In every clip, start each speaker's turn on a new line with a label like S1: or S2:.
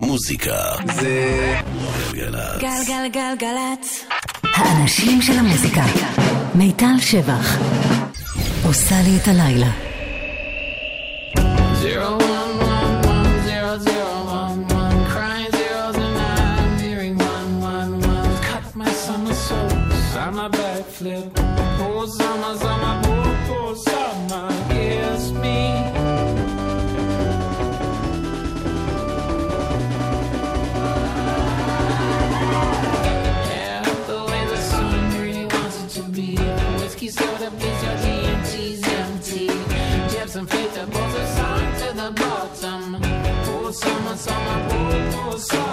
S1: מוזיקה זה גלגלצ.
S2: גלגלגלגלצ.
S3: האנשים של המוזיקה. מיטל שבח. עושה לי את הלילה.
S4: Zero one one one zero zero one one crying zeros and I'm hearing one one one cut my summer soul on my backflip só por emoção.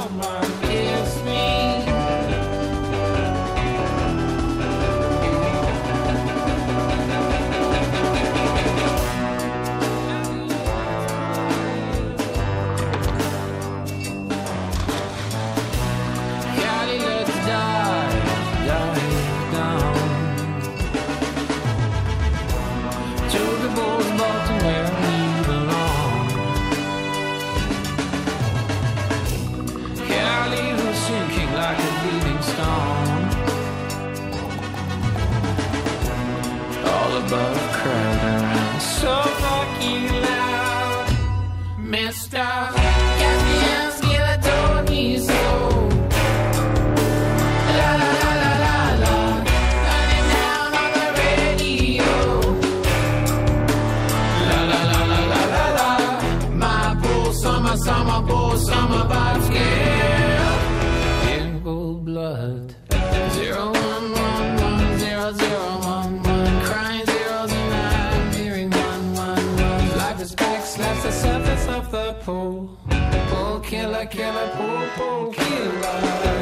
S4: la que me puedo poquilla.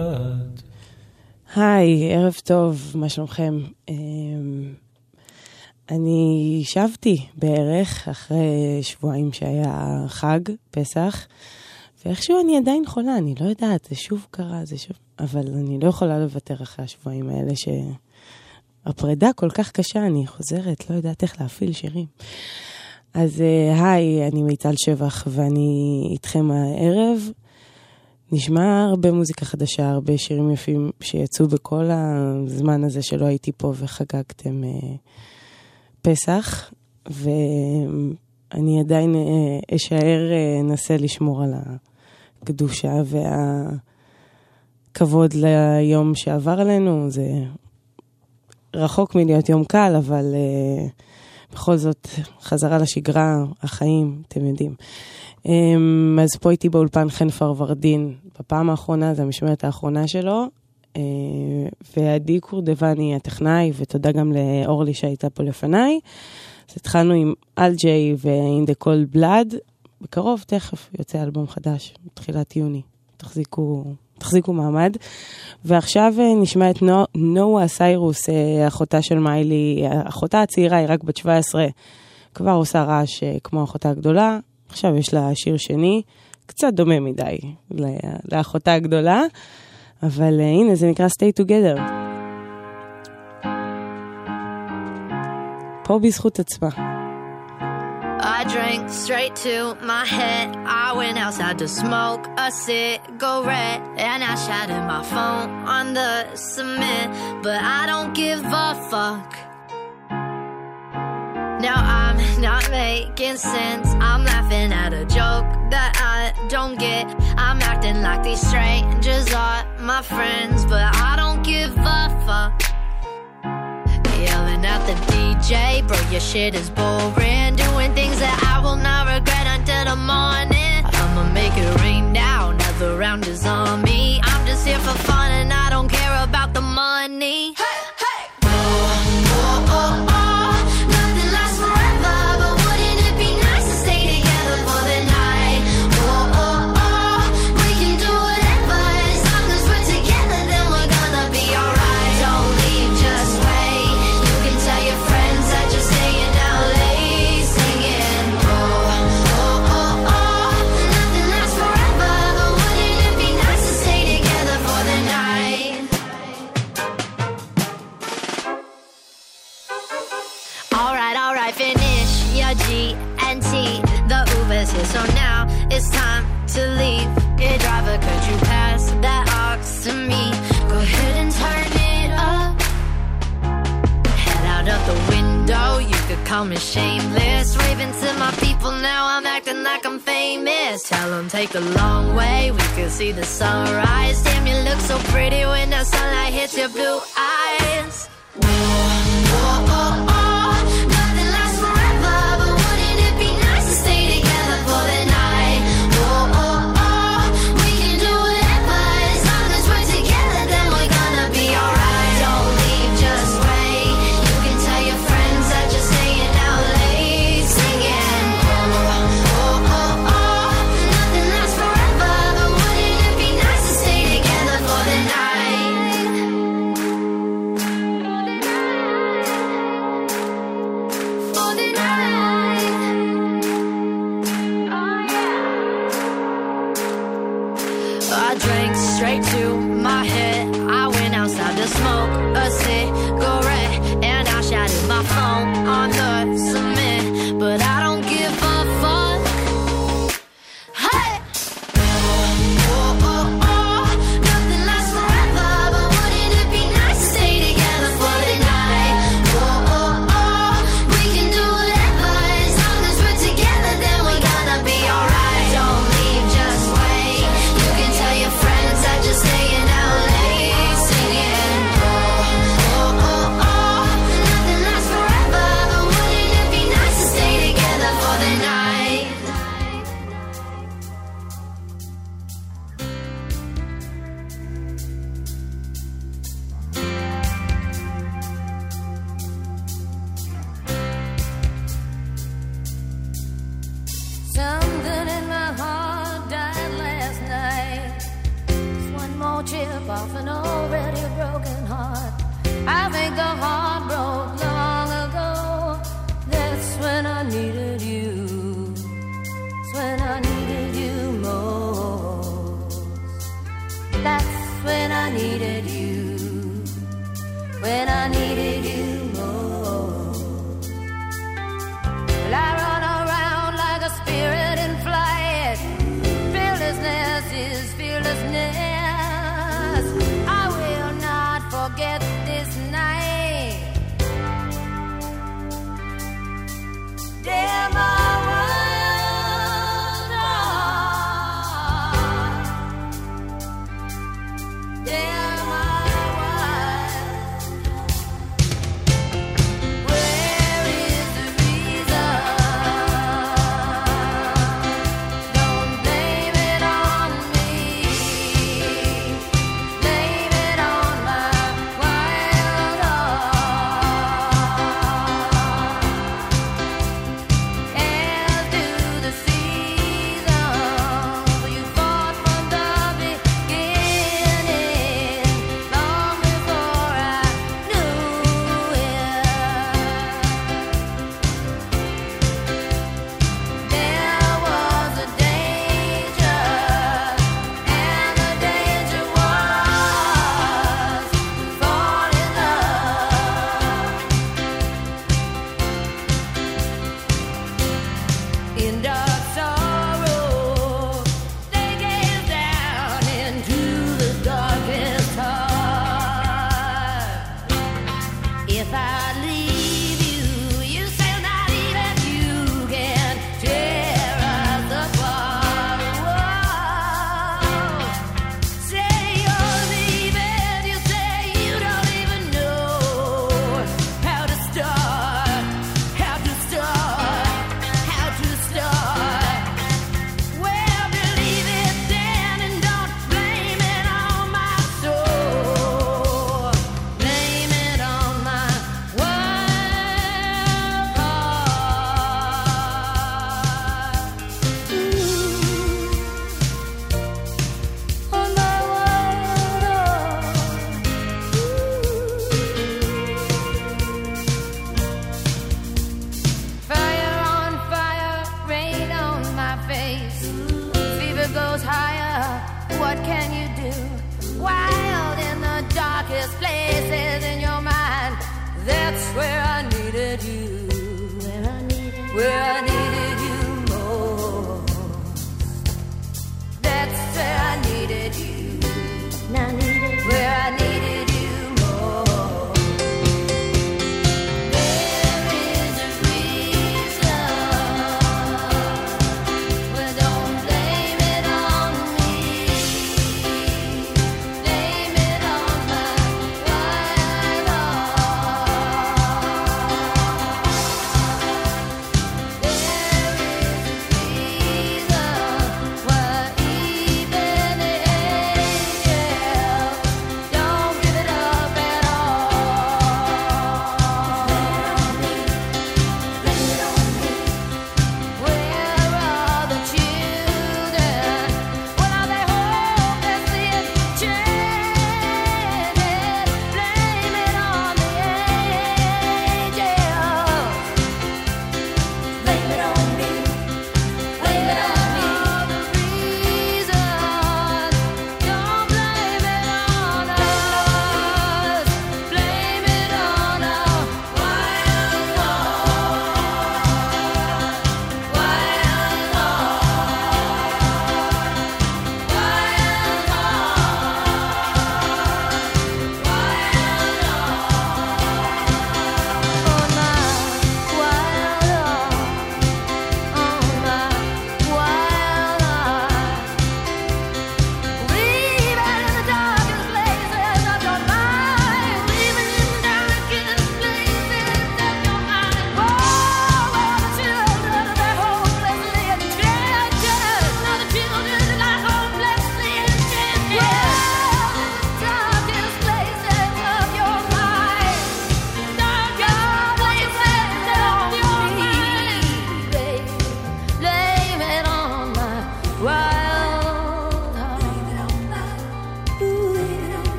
S4: Blood.
S5: היי, ערב טוב, מה שלומכם? אמ, אני שבתי בערך אחרי שבועיים שהיה חג, פסח, ואיכשהו אני עדיין חולה, אני לא יודעת, זה שוב קרה, זה שוב... אבל אני לא יכולה לוותר אחרי השבועיים האלה שהפרידה כל כך קשה, אני חוזרת, לא יודעת איך להפעיל שירים. אז אה, היי, אני מיטל שבח, ואני איתכם הערב. נשמע הרבה מוזיקה חדשה, הרבה שירים יפים שיצאו בכל הזמן הזה שלא הייתי פה וחגגתם אה, פסח, ואני עדיין אה, אשאר, אה, אנסה לשמור על הקדושה והכבוד ליום שעבר עלינו. זה רחוק מלהיות יום קל, אבל אה, בכל זאת, חזרה לשגרה, החיים, אתם יודעים. אמ, אז פה איתי באולפן חן פרוורדין, בפעם האחרונה, זו המשמרת האחרונה שלו, אה, ועדי קורדבני הטכנאי, ותודה גם לאורלי שהייתה פה לפניי. אז התחלנו עם אלג'יי ו-In the Cold Blood, בקרוב, תכף, יוצא אלבום חדש, תחילת יוני. תחזיקו, תחזיקו מעמד. ועכשיו אה, נשמע את נו- נועה סיירוס, אה, אחותה של מיילי, אחותה הצעירה, היא רק בת 17, כבר עושה רעש כמו אחותה הגדולה. עכשיו יש לה שיר שני, קצת דומה מדי לאחותה הגדולה, אבל הנה, זה נקרא Stay Together. פה בזכות עצמה.
S2: I drank straight to my head. I went outside to smoke a cigarette. And I shattered my phone on the cement. But I don't give a fuck. Now I'm not making sense. I'm laughing at a joke that I don't get. I'm acting like these strangers are my friends. But I don't give a fuck. Yelling at the DJ, bro, your shit is boring. Doing things that I will not regret until the morning. I'ma make it rain now, another round is on me. I'm just here for fun and I don't care about the money. Hey, call me shameless. Raving to my people, now I'm acting like I'm famous. Tell them take the long way, we could see the sunrise. Damn, you look so pretty when the sunlight hits your blue eyes. Whoa, whoa, whoa, whoa.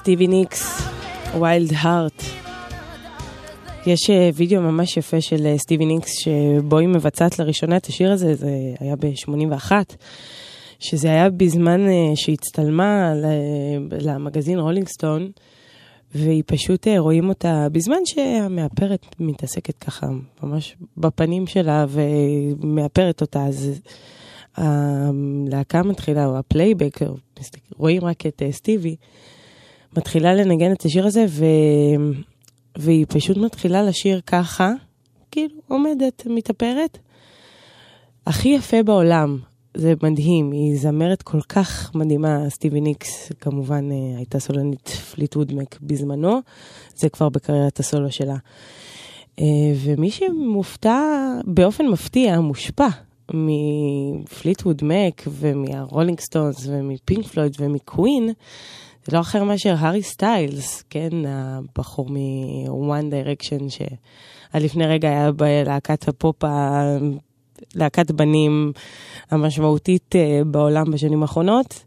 S5: סטיבי ניקס, Wild Heart. יש אה, וידאו ממש יפה של אה, סטיבי ניקס, שבו היא מבצעת לראשונה את השיר הזה, זה היה ב-81, שזה היה בזמן אה, שהצטלמה למגזין רולינג סטון, והיא פשוט, רואים אותה בזמן שהמאפרת מתעסקת ככה, ממש בפנים שלה, ומאפרת אותה, אז הלהקה מתחילה, או הפלייבק, רואים רק את סטיבי. מתחילה לנגן את השיר הזה, ו... והיא פשוט מתחילה לשיר ככה, כאילו עומדת, מתאפרת. הכי יפה בעולם, זה מדהים, היא זמרת כל כך מדהימה, סטיבי ניקס כמובן אה, הייתה סולנית פליט וודמק בזמנו, זה כבר בקריירת הסולו שלה. אה, ומי שמופתע, באופן מפתיע, מושפע מפליטווד מק ומהרולינג סטונס ומפינק פלויד ומקווין, זה לא אחר מאשר הארי סטיילס, כן, הבחור מ-One Direction, שעד לפני רגע היה בלהקת הפופ, להקת בנים המשמעותית אה, בעולם בשנים האחרונות.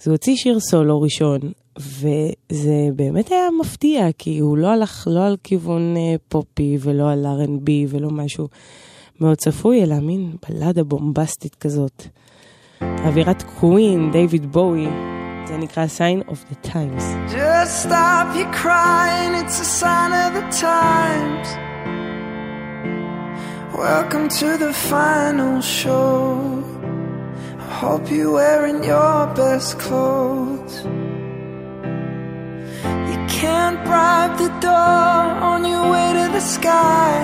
S5: אז הוא הוציא שיר סולו ראשון, וזה באמת היה מפתיע, כי הוא לא הלך לא על כיוון אה, פופי ולא על R&B ולא משהו מאוד צפוי, אלא מין בלדה בומבסטית כזאת. אווירת קווין, דיוויד בואי, זה נקרא sign of the times.
S6: Just stop your crying, it's a sign of the times. Welcome to the final show. I hope you're wearing your best clothes. You can't bribe the door on your way to the sky.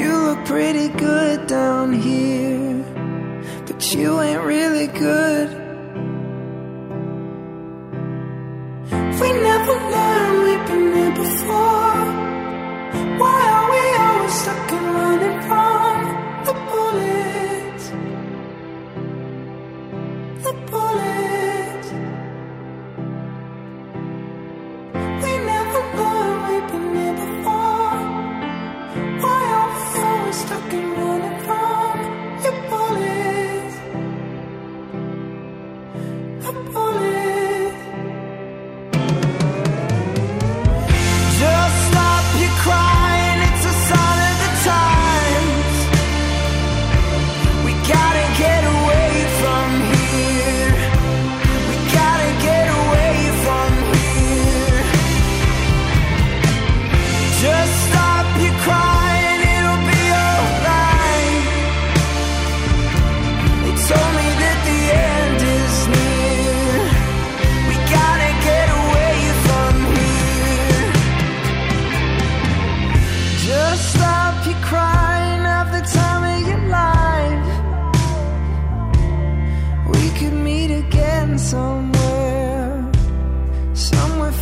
S6: You look pretty good down here, but you ain't really good. We never learned we've been here before. Why are we always stuck and running from the bullets? The bullets. We never learned we've been here before. Why are we always stuck and running?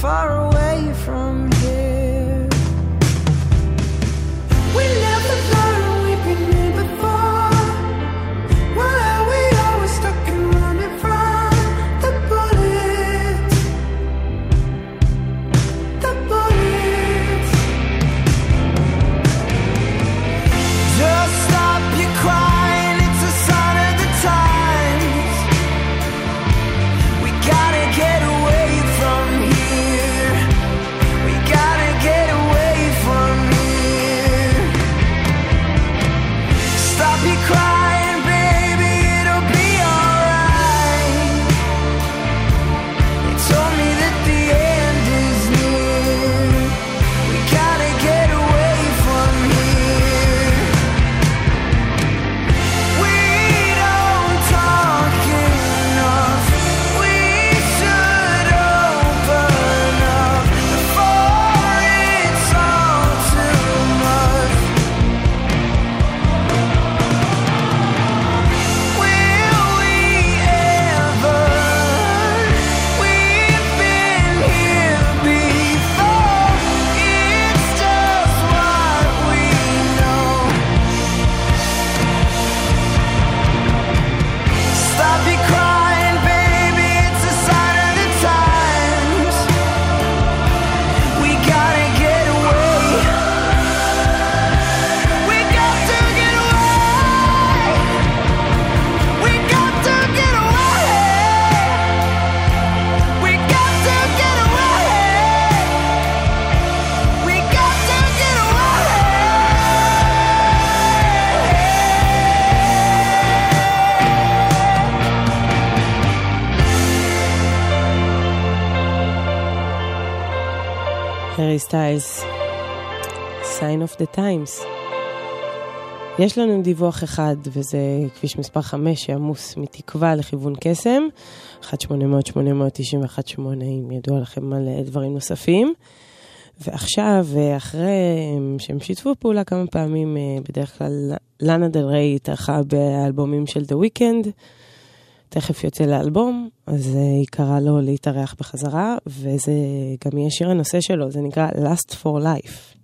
S6: far away.
S5: Hypnotize, Sign of the Times. יש לנו דיווח אחד, וזה כביש מספר 5 שעמוס מתקווה לכיוון קסם, 1-800-891-8, אם ידוע לכם על אה, דברים נוספים. ועכשיו, אה, אחרי אה, שהם שיתפו פעולה כמה פעמים, בדרך כלל לאנה דל ריי התארחה באלבומים של The Weeknd, תכף יוצא לאלבום, אז אה, היא קראה לו להתארח בחזרה, וזה גם יהיה שיר הנושא שלו, זה נקרא Last for Life.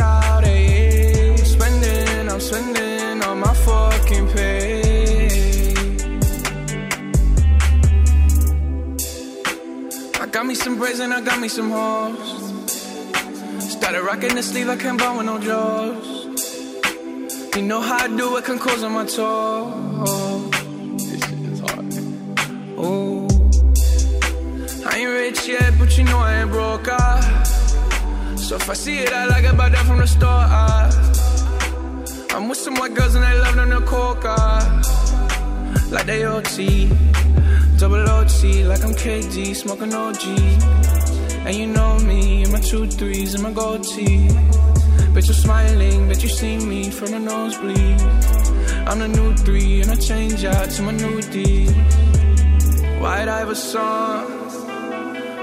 S7: Out, I smash out, yeah. Spending, I'm spending on my fucking pay. I got me some braids and I got me some hoes. Started rocking the sleeve, I can't buy with no jaws. You know how I do it, can cause on my toes. This shit is hard. Ooh. I ain't rich yet, but you know I ain't broke. Ah. So if I see it, I like it, buy that from the store. Ah. I'm with some white girls and they love them to coca. Like they OT, double OT, like I'm KD, smoking OG. And you know me, and my two threes and my gold tee. Bet you're smiling, bet you see me from the nosebleed. I'm the new three, and I change out to my new D. White Iverson.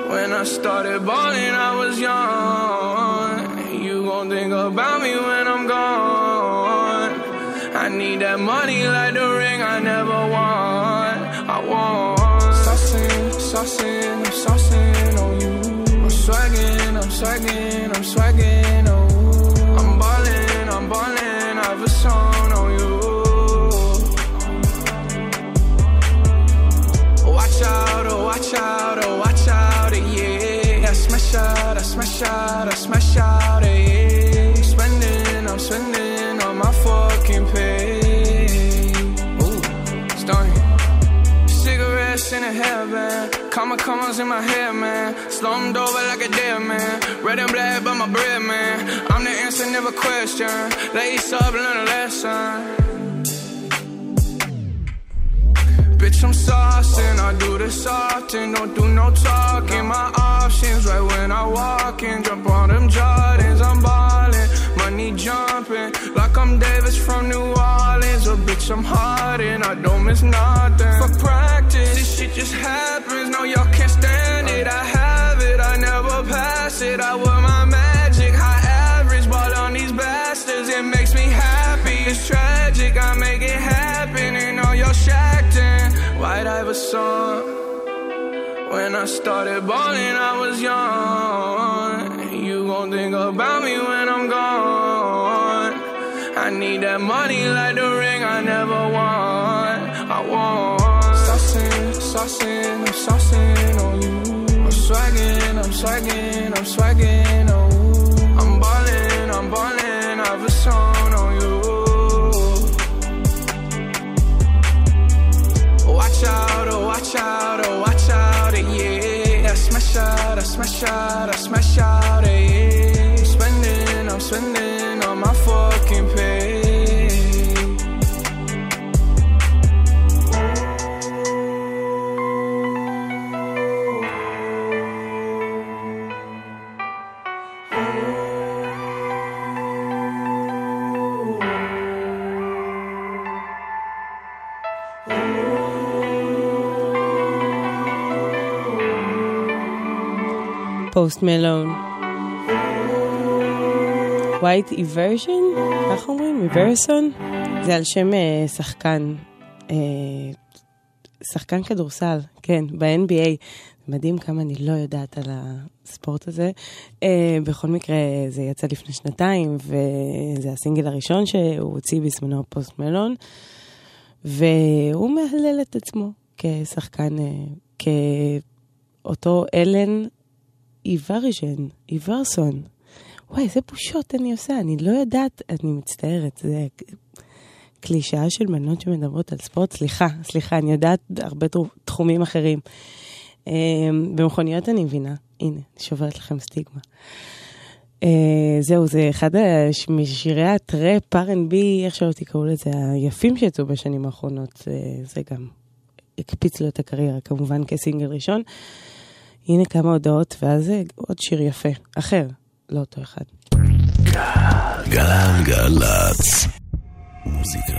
S7: When I started balling, I was young. You gon' think about me when I'm gone. I need that money like the ring I never won. I want saucing, saucing, I'm saucing on you. I'm swagging, I'm swagging, I'm swagging, oh. I'm ballin', I'm ballin', I have a song on you. Watch out, oh, watch out, I smash out, eh, yeah. Spending, I'm spending on my fucking pay. Ooh, stunning. Cigarettes in a hairband. Comma commas in my hair, man. Slumped over like a dead man. Red and black, but my bread, man. I'm the answer, never question. Lace up, learn a lesson. Bitch, I'm saucing, I do this often, don't do no talking. My options right when I walk in, jump on them Jordans, I'm ballin', money jumping, like I'm Davis from New Orleans. Oh, bitch, I'm hard and I don't miss nothing. For practice, this shit just happens, no, y'all can't stand it. I have it, I never pass it. I wear my White Iverson. When I started balling, I was young. You gon' think about me when I'm gone. I need that money like the ring I never won. I want. saucing, I'm saucing on you. I'm swagging, I'm swagging, I'm swagging, oh. I'm ballin', I'm ballin', watch out, oh, watch out, eh, yeah. I smash out, I smash out, I smash out, eh, yeah. I'm spending, I'm spending
S5: פוסט מלון. White Eversion? איך אומרים? Everson? זה על שם אה, שחקן, אה, שחקן כדורסל, כן, ב-NBA. מדהים כמה אני לא יודעת על הספורט הזה. אה, בכל מקרה, זה יצא לפני שנתיים, וזה הסינגל הראשון שהוא הוציא בזמנו פוסט מלון, והוא מהלל את עצמו כשחקן, אה, כאותו אלן איברז'ן, איברסון. וואי, איזה בושות אני עושה, אני לא יודעת, אני מצטערת, זה קלישאה של בנות שמדברות על ספורט. סליחה, סליחה, אני יודעת הרבה תחומים אחרים. במכוניות אני מבינה, הנה, שוברת לכם סטיגמה. זהו, זה אחד משירי הטראפ, R&B, איך שלא תקראו לזה, היפים שיצאו בשנים האחרונות. זה גם הקפיץ לו את הקריירה, כמובן כסינגל ראשון. הנה כמה הודעות, ואז עוד שיר יפה, אחר, לא אותו אחד.
S1: גלגלצ. מוזיקה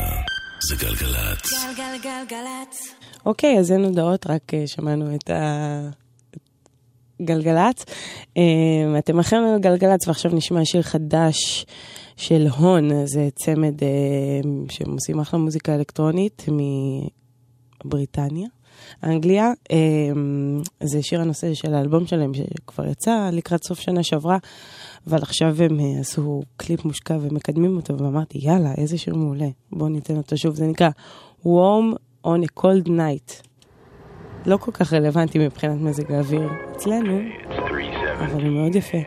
S1: זה גלגלצ.
S2: גלגלגלגלצ.
S5: אוקיי, אז אין הודעות, רק uh, שמענו את הגלגלצ. Um, אתם אחרי גלגלצ, ועכשיו נשמע שיר חדש של הון, זה צמד uh, שהם עושים אחלה מוזיקה אלקטרונית מבריטניה. אנגליה, אמ, זה שיר הנושא של האלבום שלהם שכבר יצא לקראת סוף שנה שעברה, אבל עכשיו הם אה, עשו קליפ מושקע ומקדמים אותו, ואמרתי, יאללה, איזה שיר מעולה, בואו ניתן אותו שוב, זה נקרא Warm on a Cold Night. לא כל כך רלוונטי מבחינת מזג האוויר אצלנו, אבל הוא מאוד יפה.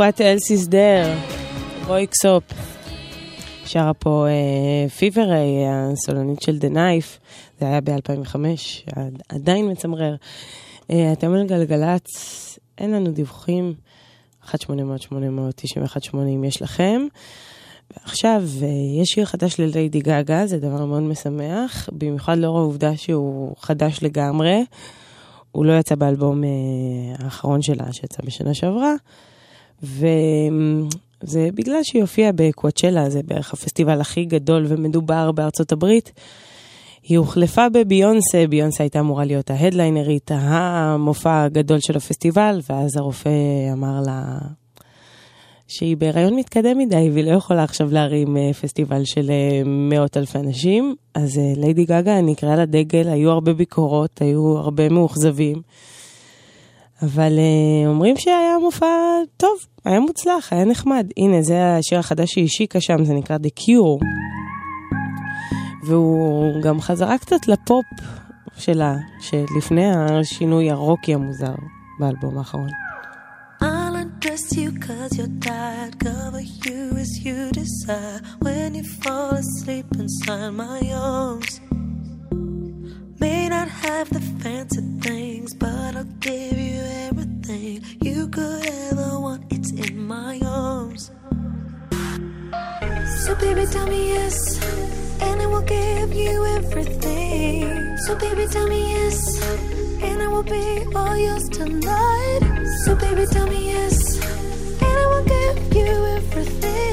S5: What else is there? רוי קסופ. שרה פה פיברי, הסולנית של The Knife, זה היה ב-2005, עדיין מצמרר. אה, אתם על גלגלצ, אין לנו דיווחים, 1-800-891-80 יש לכם. ועכשיו, אה, יש שיר חדש לליידי גאגה, זה דבר מאוד משמח, במיוחד לאור העובדה שהוא חדש לגמרי. הוא לא יצא באלבום אה, האחרון שלה, שיצא בשנה שעברה, וזה בגלל שהיא הופיעה בקואצ'לה, זה בערך הפסטיבל הכי גדול ומדובר בארצות הברית. היא הוחלפה בביונסה, ביונסה הייתה אמורה להיות ההדליינרית, המופע הגדול של הפסטיבל, ואז הרופא אמר לה שהיא בהיריון מתקדם מדי והיא לא יכולה עכשיו להרים אה, פסטיבל של אה, מאות אלפי אנשים. אז אה, ליידי גגה נקראה לדגל, היו הרבה ביקורות, היו הרבה מאוכזבים. אבל אומרים שהיה מופע טוב, היה מוצלח, היה נחמד. הנה, זה השיר החדש שהיא השיקה שם, זה נקרא The Cure. והוא גם חזרה קצת לפופ שלה, שלפני השינוי הרוקי המוזר באלבום האחרון.
S8: I'll undress you cause you're tired. Cover you as you decide. When you fall asleep inside my arms. May not have the fancy things, but I'll give you everything you could ever want. It's in my arms. So baby, tell me yes, and I will give you everything. So baby, tell me yes, and I will be all yours tonight. So baby, tell me yes, and I will give you everything.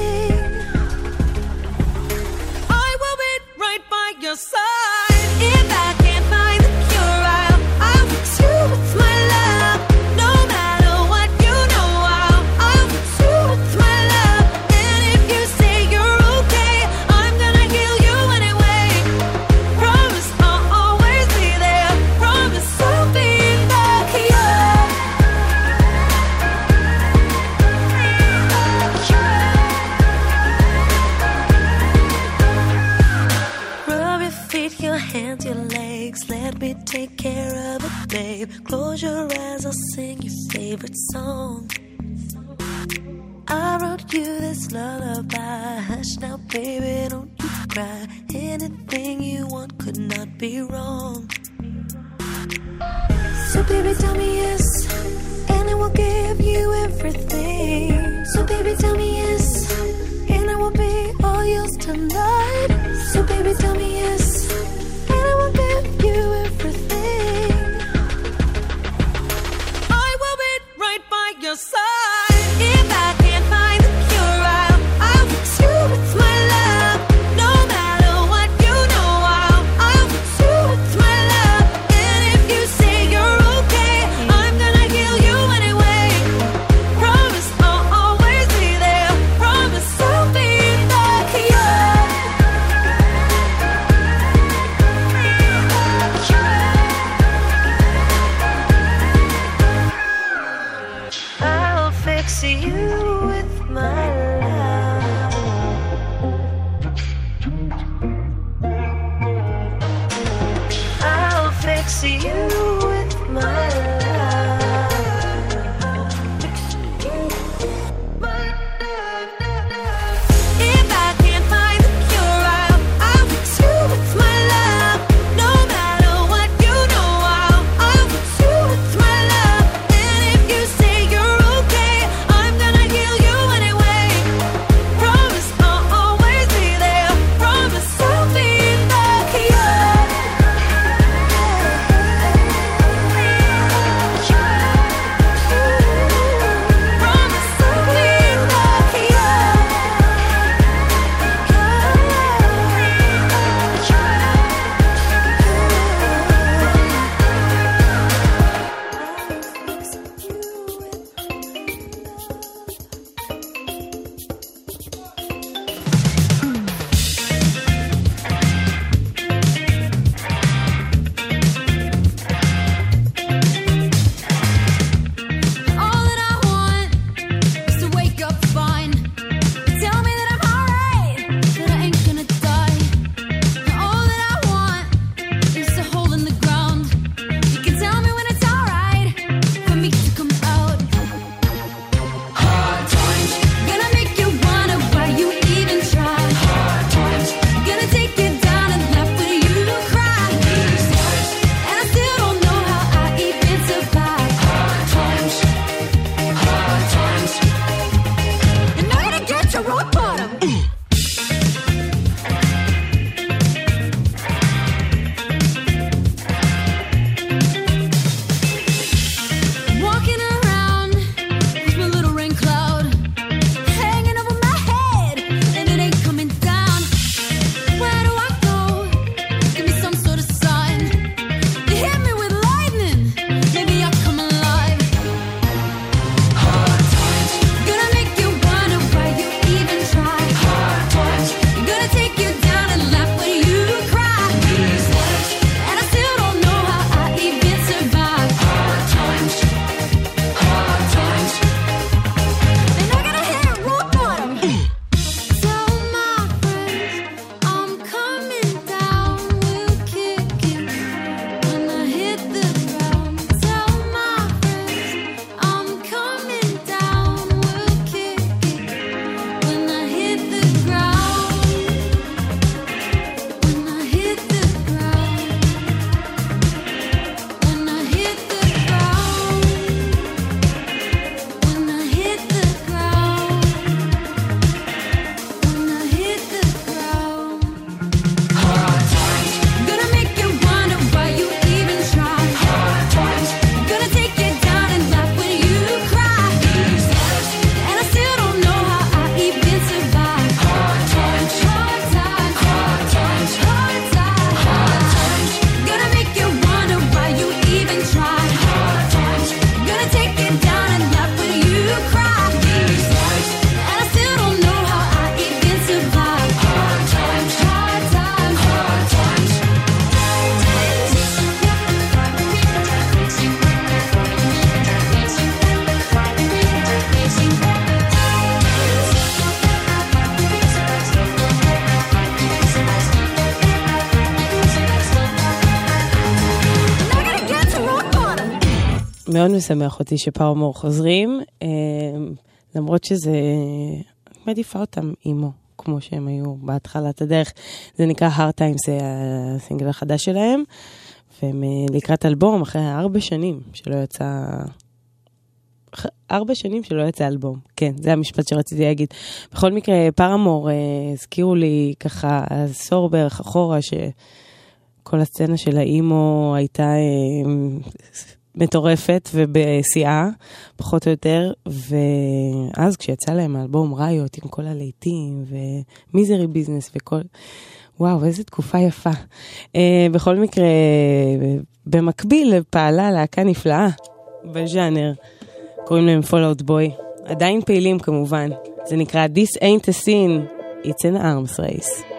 S9: מאוד משמח אותי שפאומור חוזרים, אה, למרות שזה... מעדיפה אותם אימו, כמו שהם היו בהתחלת הדרך. זה נקרא hard Times, זה הסינגל החדש שלהם. והם אה, לקראת אלבום אחרי ארבע שנים שלא יצא... ארבע שנים שלא יצא אלבום, כן, זה המשפט שרציתי להגיד. בכל מקרה, פרמור, אה, הזכירו לי ככה עשור בערך אחורה, שכל הסצנה של האימו הייתה מטורפת ובשיאה, פחות או יותר, ואז כשיצא להם האלבום Riot עם כל הלהיטים ו Misery Business וכל... וואו, איזה תקופה יפה. אה, בכל מקרה, במקביל פעלה להקה נפלאה בז'אנר, קוראים להם פולאאוט בוי. עדיין פעילים כמובן. זה נקרא This Ain't a Scene, It's an Arms Race.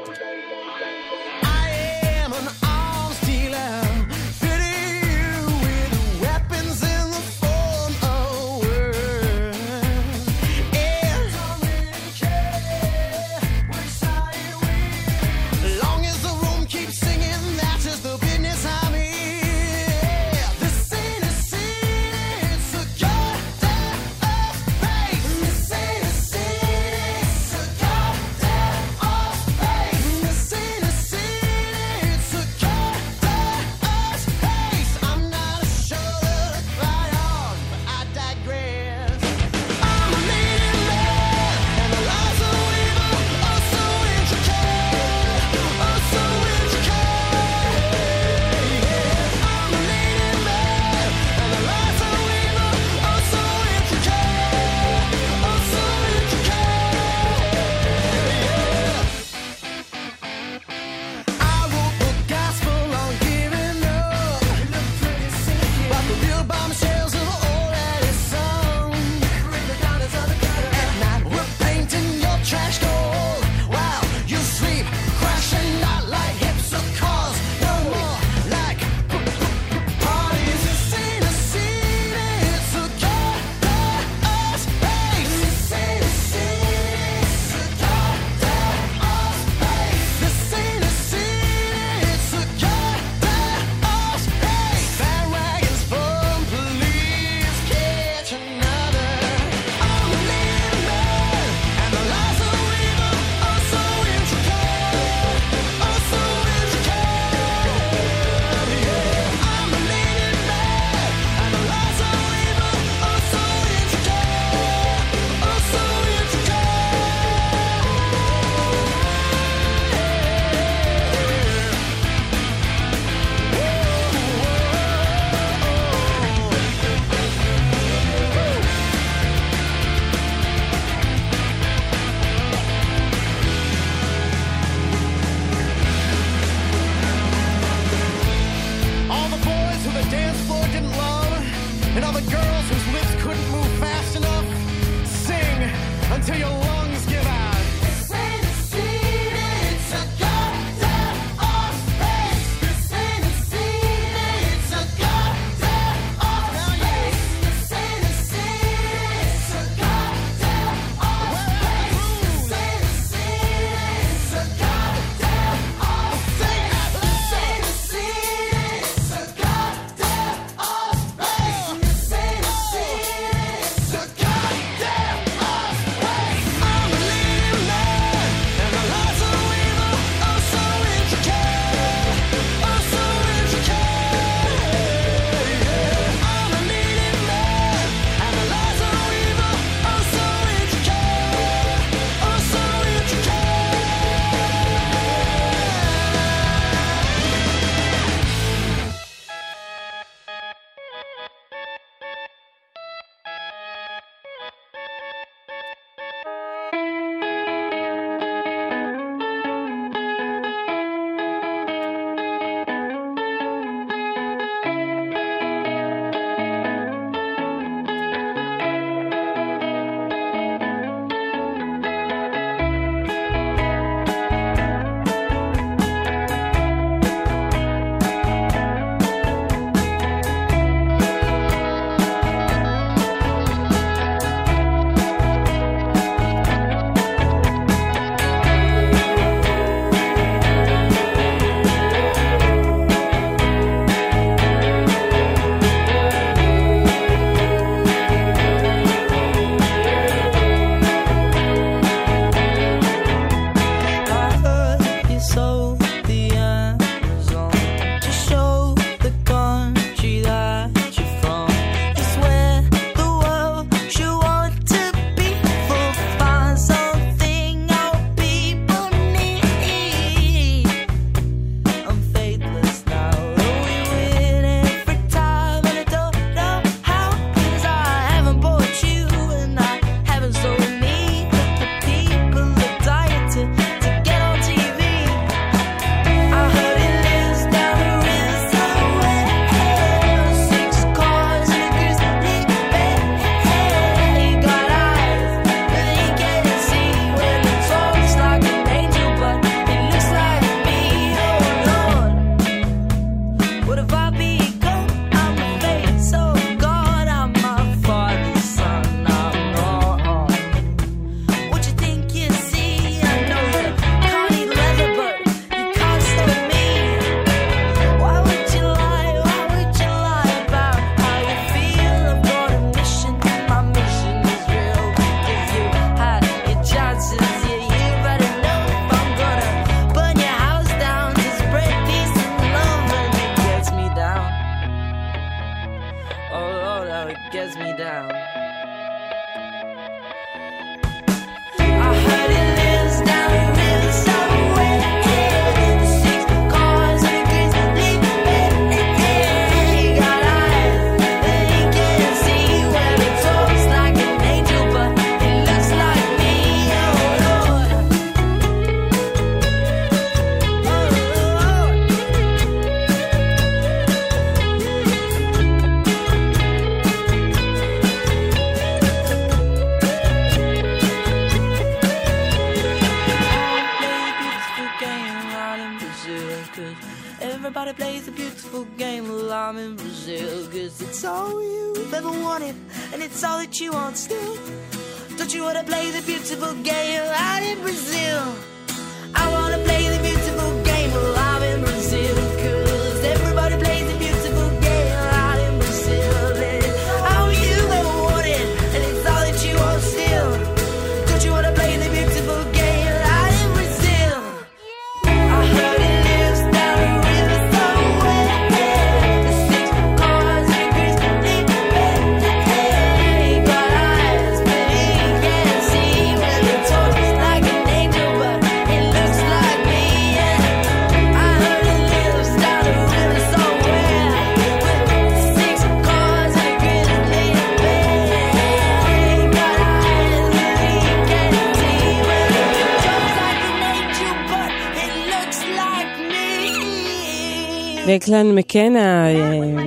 S10: דקלן מקנה, אה,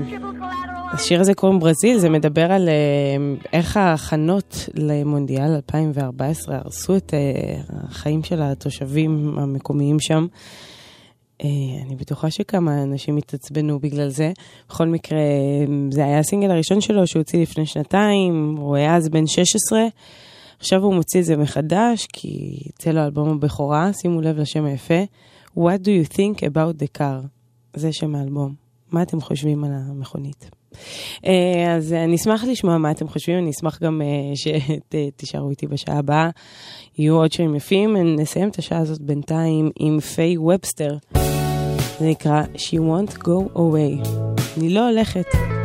S10: השיר הזה קוראים ברזיל, זה מדבר על אה, איך ההכנות למונדיאל 2014 הרסו את אה, החיים של התושבים המקומיים שם. אני בטוחה שכמה אנשים התעצבנו בגלל זה. בכל מקרה, זה היה הסינגל הראשון שלו שהוא הוציא לפני שנתיים, הוא היה אז בן 16. עכשיו הוא מוציא את זה מחדש, כי יצא לו אלבום הבכורה, שימו לב לשם היפה. What do you think about the car? זה שם האלבום. מה אתם חושבים על המכונית? אה, אז אני אשמח לשמוע מה אתם חושבים, אני אשמח גם אה, שתישארו איתי בשעה הבאה. יהיו עוד שירים יפים, נסיים את השעה הזאת בינתיים עם פיי ובסטר. זה נקרא She won't go away. אני לא הולכת.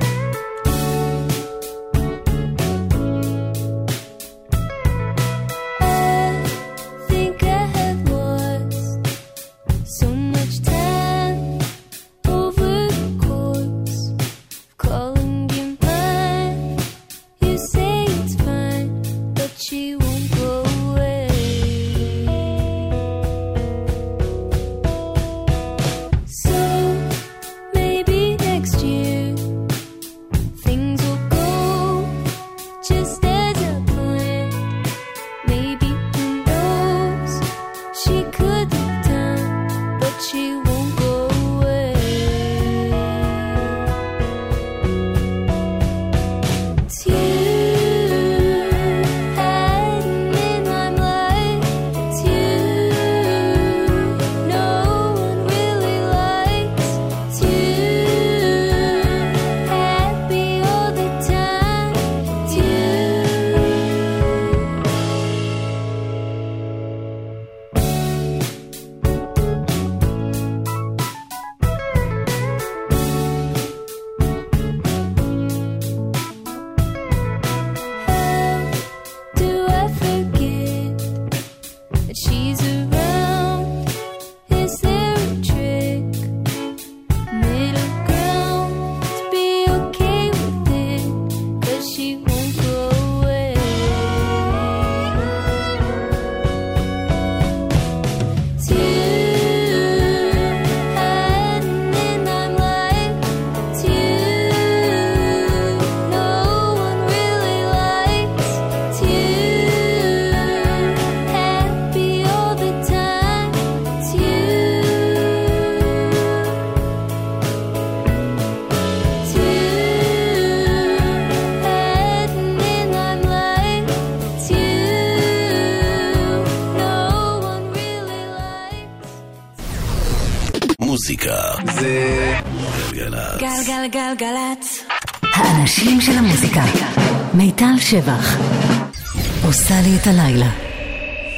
S11: גלגלצ.
S3: גלגלגלגלצ. האנשים של המוזיקה. מיטל שבח. עושה לי את הלילה.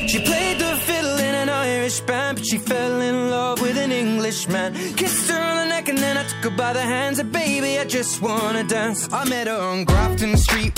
S12: She played the fiddle in an Irish band, but she fell in love with an Englishman. Kissed her on the neck and then I took her by the hands and baby, I just wanna dance. I met her on Grafton Street, right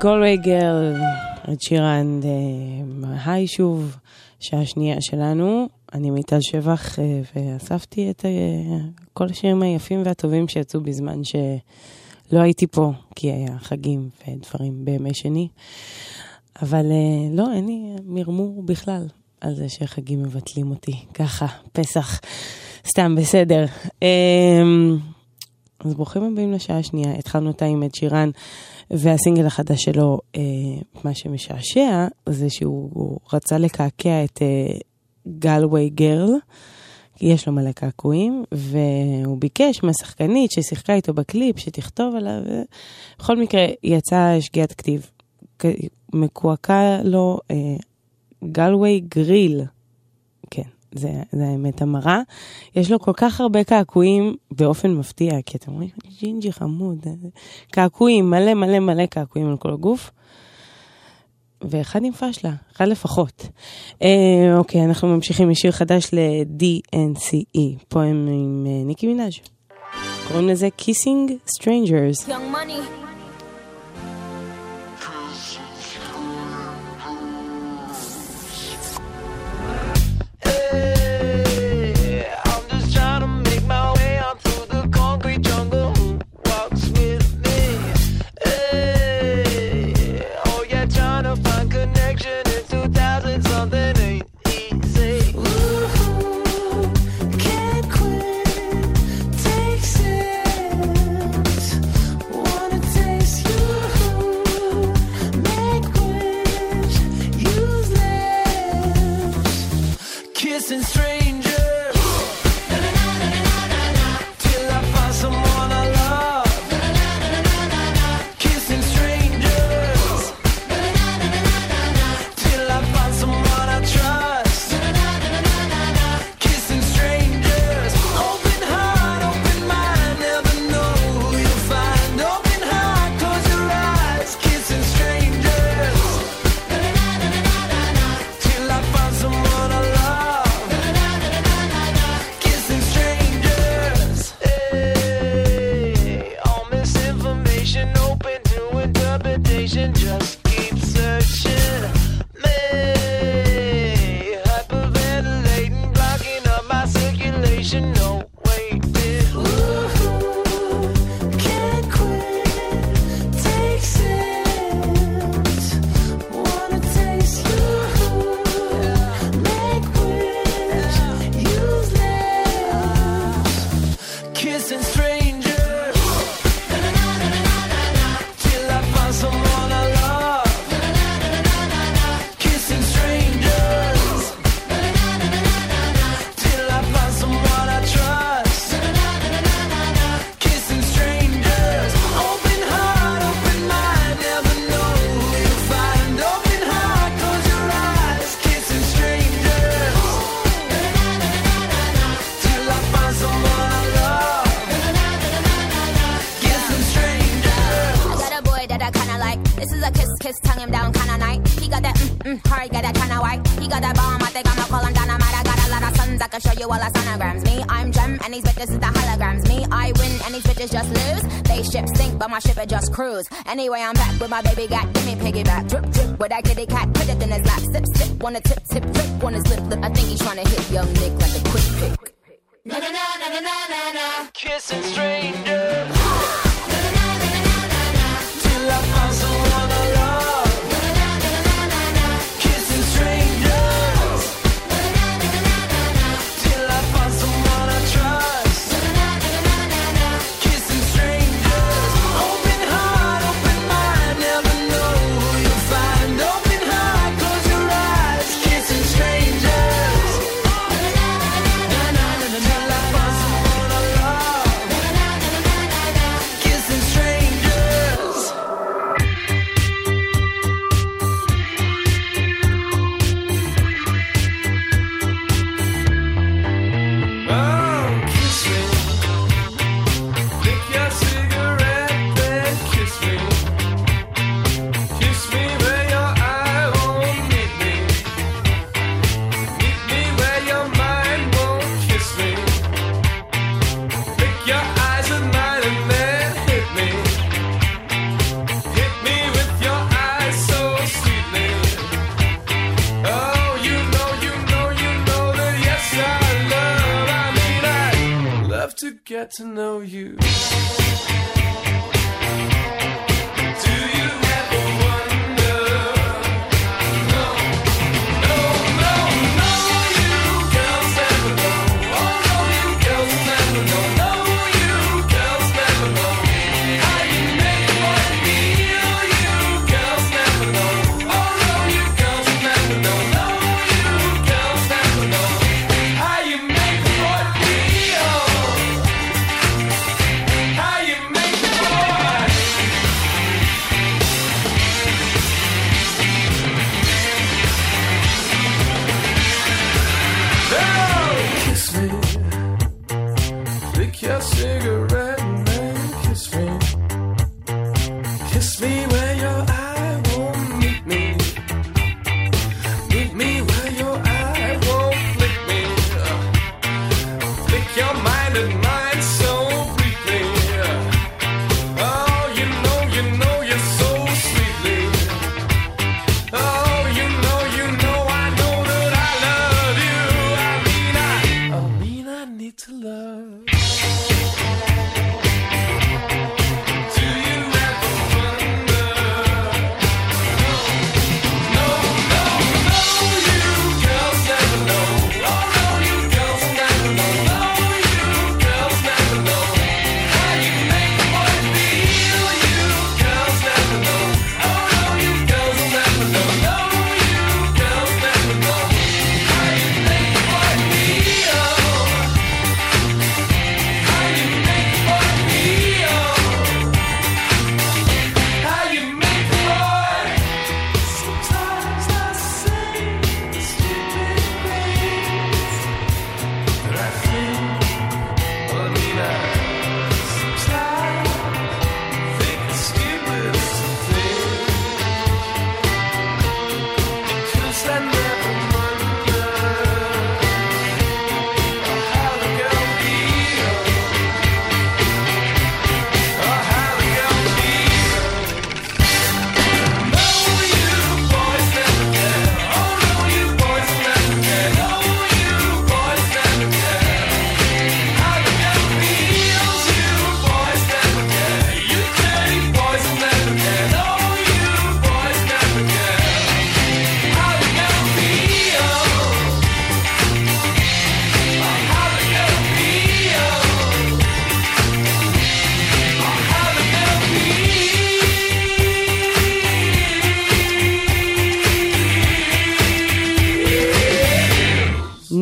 S5: גולווי גרל, את שירן, אה, היי שוב, שעה שנייה שלנו. אני מיטל שבח אה, ואספתי את אה, כל השירים היפים והטובים שיצאו בזמן שלא הייתי פה, כי היה חגים ודברים בימי שני. אבל לא, אין לי מרמור בכלל על זה שחגים מבטלים אותי. ככה, פסח, סתם בסדר. אמ, אז ברוכים הבאים לשעה השנייה, התחלנו אותה עם את שירן והסינגל החדש שלו, אה, מה שמשעשע זה שהוא רצה לקעקע את אה, גלווי גרל, יש לו מלא קעקועים, והוא ביקש מהשחקנית ששיחקה איתו בקליפ שתכתוב עליו, בכל מקרה יצאה שגיאת כתיב. מקועקע לו אה, גלווי גריל. זה, זה האמת המרה. יש לו כל כך הרבה קעקועים באופן מפתיע, כי אתם רואים, ג'ינג'י חמוד, אה, קעקועים, מלא מלא מלא קעקועים על כל הגוף. ואחד עם פשלה, אחד לפחות. אה, אוקיי, אנחנו ממשיכים משיר חדש ל-DNCE, פועם עם אה, ניקי מנאז'. קוראים לזה Kissing Strangers.
S13: Young money.
S6: just
S13: cruise. Anyway, I'm back with my baby, got give me piggyback. Drip, drip, with that kitty cat, put it in his lap. Sip, sip, wanna tip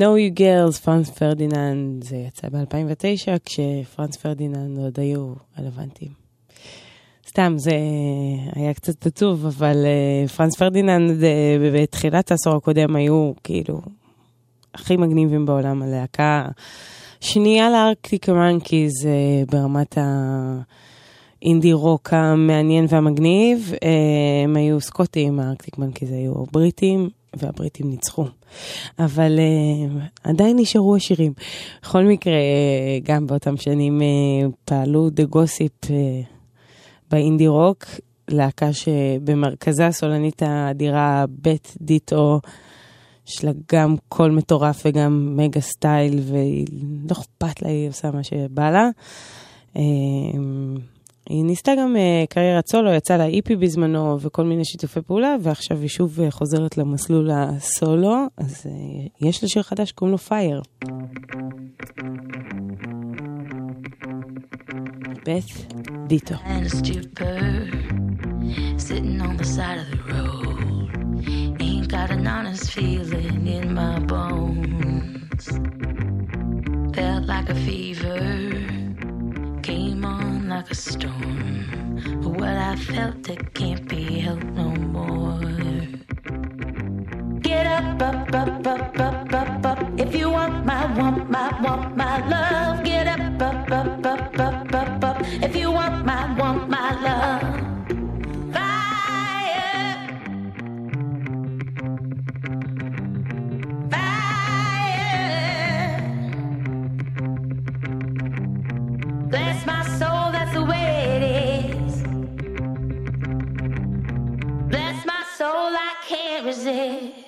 S5: No You Girls, פרנס פרדיננד, זה יצא ב-2009, כשפרנס פרדיננד עוד היו רלוונטיים. סתם, זה היה קצת עצוב, אבל אה, פרנס פרדיננד אה, בתחילת העשור הקודם היו כאילו הכי מגניבים בעולם, הלהקה שנייה לארקטיק מנקיז אה, ברמת ה... אינדי רוק המעניין והמגניב, הם היו סקוטים, הארקטיק מנקיז היו בריטים, והבריטים ניצחו. אבל אה, עדיין נשארו השירים. בכל מקרה, אה, גם באותם שנים אה, פעלו דה גוסיפ אה, באינדי רוק, להקה שבמרכזה הסולנית האדירה בית דיטו. יש לה גם קול מטורף וגם מגה סטייל, והיא לא אכפת לה, היא עושה מה שבא לה. אה, היא ניסתה גם אה, קריירת סולו, יצאה לה EP בזמנו וכל מיני שיתופי פעולה, ועכשיו היא שוב אה, חוזרת למסלול הסולו, אז אה, יש לה שיר חדש, קוראים לו Fire. בית דיטו.
S10: got an honest feeling in my bones. Felt like a fever, came on like a. But what I felt, it can't be helped no more. Get up, up, up, up, up, up, up. If you want my, want my, want my love. Get up, up, up, up, up, up, up. If you want my, want my love. Bless my soul, that's the way it is. Bless my soul, I can't resist.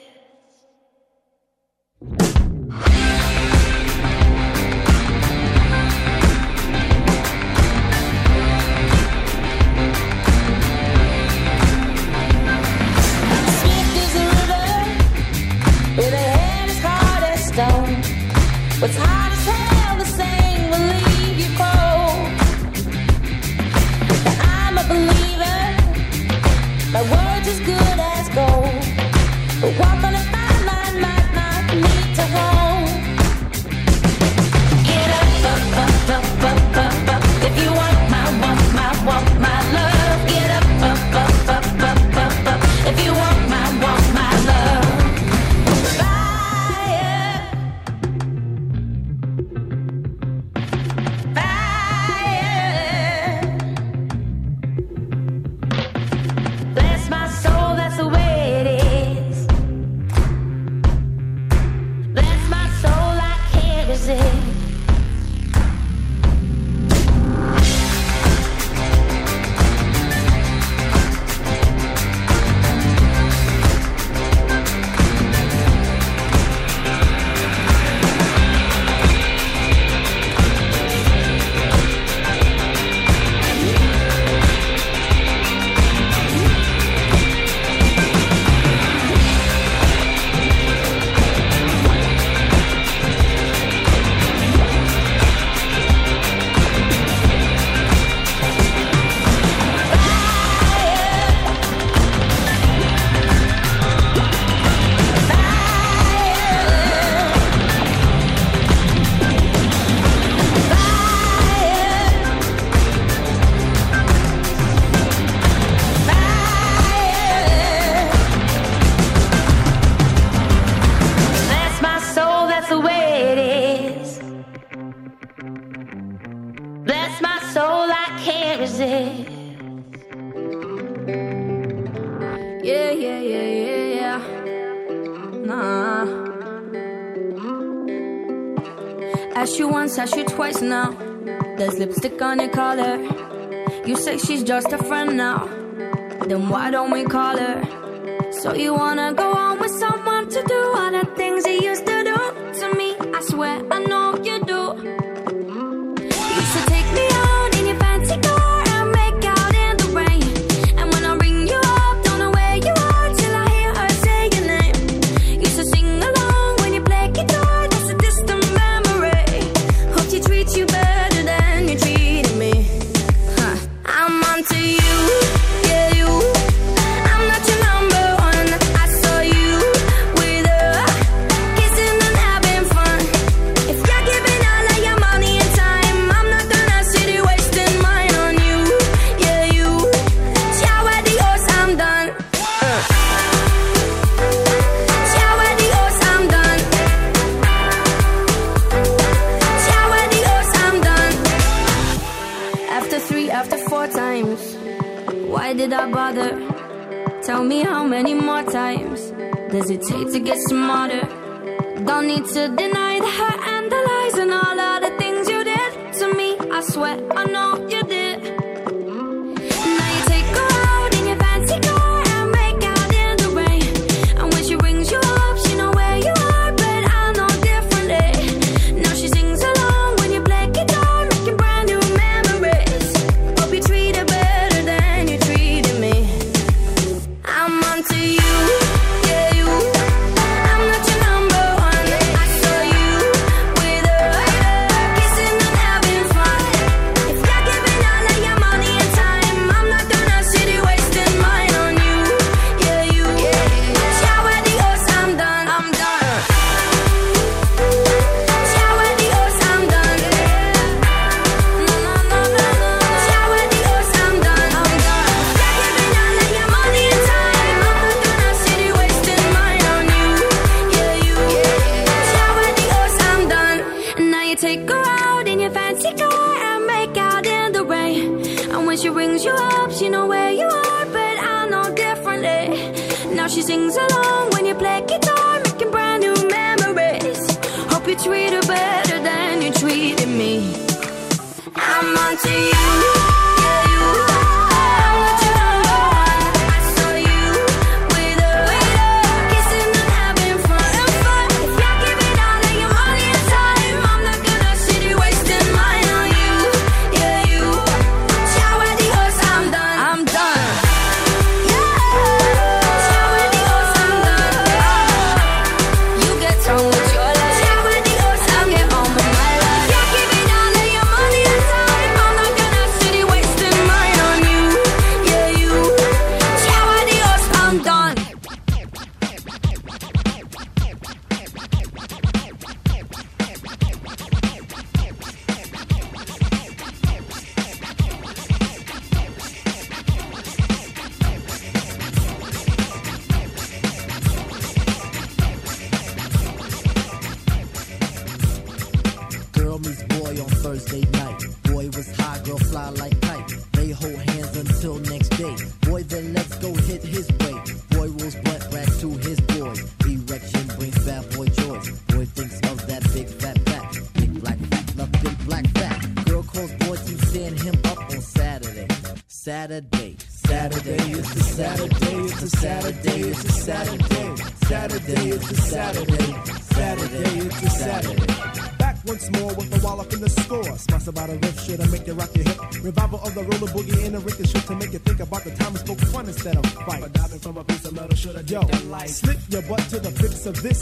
S10: Once, you twice now. There's lipstick on your collar. You say she's just a friend now. Then why don't we call her? So you wanna go on with someone to do all the things you used get smarter. Don't need to deny the hurt. of
S14: this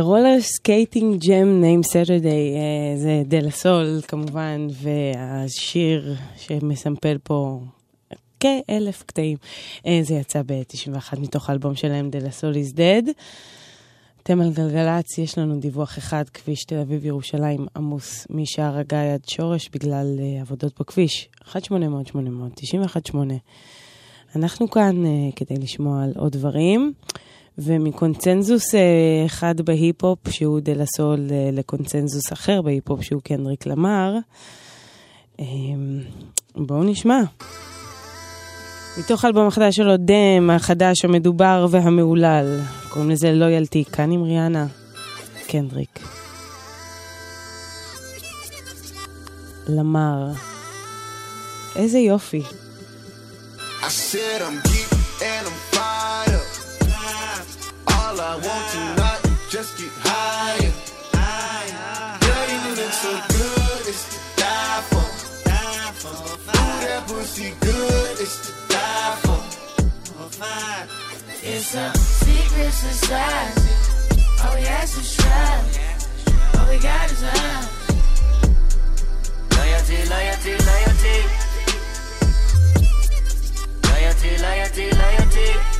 S15: Roller
S5: Skating Jam Named Saturdays, זה דלה סול כמובן, והשיר שמסמפל פה כאלף קטעים, אה, זה יצא ב-91 מתוך האלבום שלהם, De La Soul Is Dead. אתם על גלגלצ, יש לנו דיווח אחד, כביש תל אביב-ירושלים עמוס משער הגיא עד שורש בגלל uh, עבודות בכביש. 1-800-800, 91-8. אנחנו כאן uh, כדי לשמוע על עוד דברים, ומקונצנזוס uh, אחד בהיפ-הופ, שהוא דלה סול, uh, לקונצנזוס אחר בהיפ-הופ, שהוא קנדריק למר. Um, בואו נשמע. מתוך האלבום החדש שלו, DAMN, החדש, המדובר והמהולל. קוראים לזה Loyalty, כאן עם ריאנה. קנדריק. למר. איזה יופי.
S9: I said I'm geek and I'm. All I want tonight is just get higher. Girl, you look so good, it's to die for. Ooh, that pussy good, it's to die for.
S10: It's a secret society. All we ask is try. All we got is love.
S16: Loyalty, loyalty, loyalty. Loyalty, loyalty, loyalty.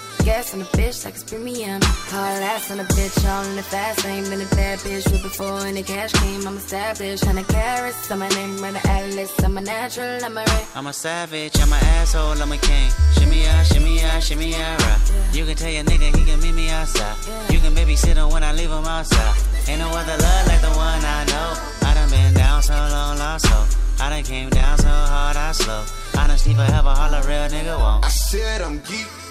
S17: Gas on the bitch like it's premium. Hard ass on the bitch, all in the fast lane. Been a bad bitch with before any cash came. I'm established. Hundred carats on my name, run the atlas. I'm a natural, I'm a ray.
S16: I'm a savage, I'm an asshole, I'm a king. Shimmy out, shimmy out, shimmy out, right. You can tell your nigga he can meet me outside. You can babysit him when I leave him outside. Ain't no other love like the one I know. I done been down so long, lost so. I done came down so hard, I slow. Honesty forever, all a real nigga won't.
S9: I said I'm geek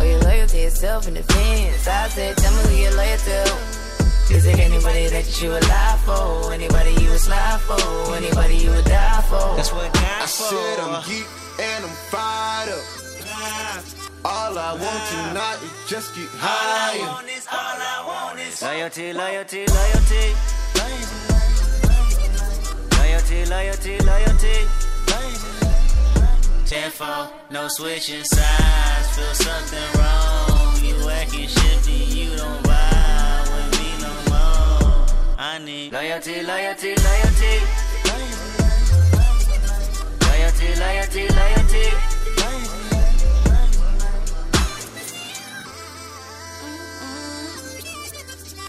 S17: Oh, or your loyalty is self in defense? I said, tell me who you're loyal to. Is it anybody that you would lie for? Anybody you would slide for? Anybody you would die for?
S16: That's what
S9: I said I'm geek and I'm fired up. All I want tonight is just get higher.
S16: All I want is loyalty, loyalty, loyalty. Loyalty, loyalty, loyalty. Ten four, no switching sides. Feel something wrong. You acting shifty, you don't vibe with me no more. I need loyalty, loyalty, loyalty. Loyalty, loyalty, loyalty.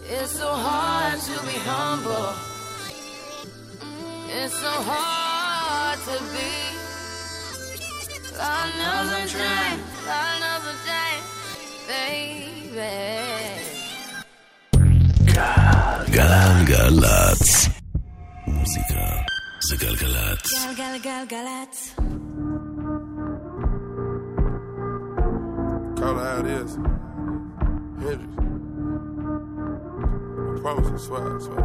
S10: It's so hard to be humble. It's so hard to be Lord knows I'm trying. Lord knows I'm trying. Baby.
S1: גלגלצ. מוזיקה זה גלגלצ.
S17: גלגלגלגלצ.
S18: Call it how it is. Hendrix. I promise I swear, I swear.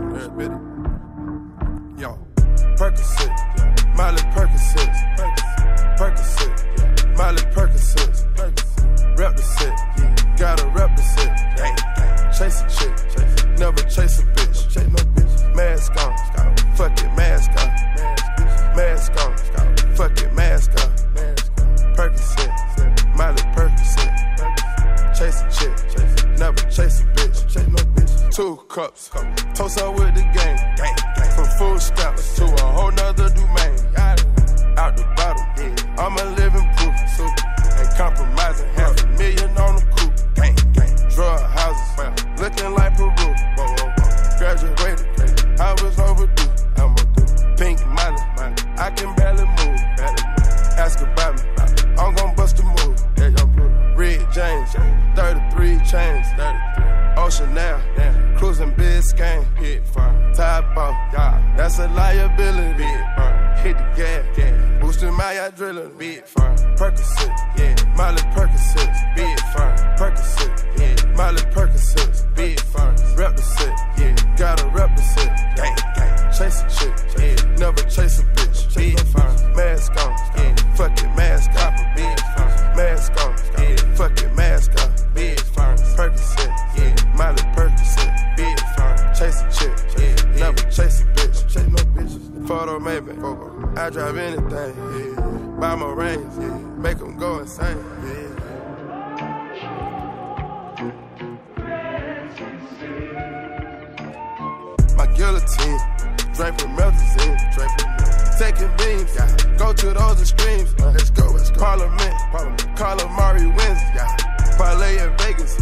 S18: You know admit it. Yo, Percocet, Miley Percocets. Percocet. Miley Percocets. Rep the set. Gotta rep the set. Chase a chick. Never chase a bitch. Mask on. Fuck it, mask on. Mask on. Fuck it, mask on. Percocet. Miley Percocet. Chase a chick. Never chase a bitch. Two cups. Toast up with the game. From food stamps to a whole nother domain. Out the bottle, I'm a living proof. Ain't compromising, half a million on the coupe. Gang, gang. Drug houses, looking like Peru. Graduated, I was overdue. I'm a do. Pink money, I can barely move. Ask about me, I'm gon' bust a move. Red James, 33 chains, 33. Ocean now, cruising Biscayne, hit fire. Top off, yeah, that's a liability. Big fire. Hit the gas, gas. boosting my adrenaline. Big fire. Percocet, yeah, Miley Percocet, big fire. Percocet, yeah, Miley Percocet, big fire. Rep the set, yeah, gotta rep the set. Gang, gang, chase a chick, yeah, never chase a bitch. Big fire. Mask on, yeah, fuck it, mask off, big fire. Mask on, yeah, fuck it, maybe, I drive anything. Buy my range. Make them go insane. My guillotine, draped with melazine, draped with Taking beams, yeah. Go to those extremes, let's go, let's go. Parliament, Parliament. Calamari wins, yeah. Parlay in Vegas,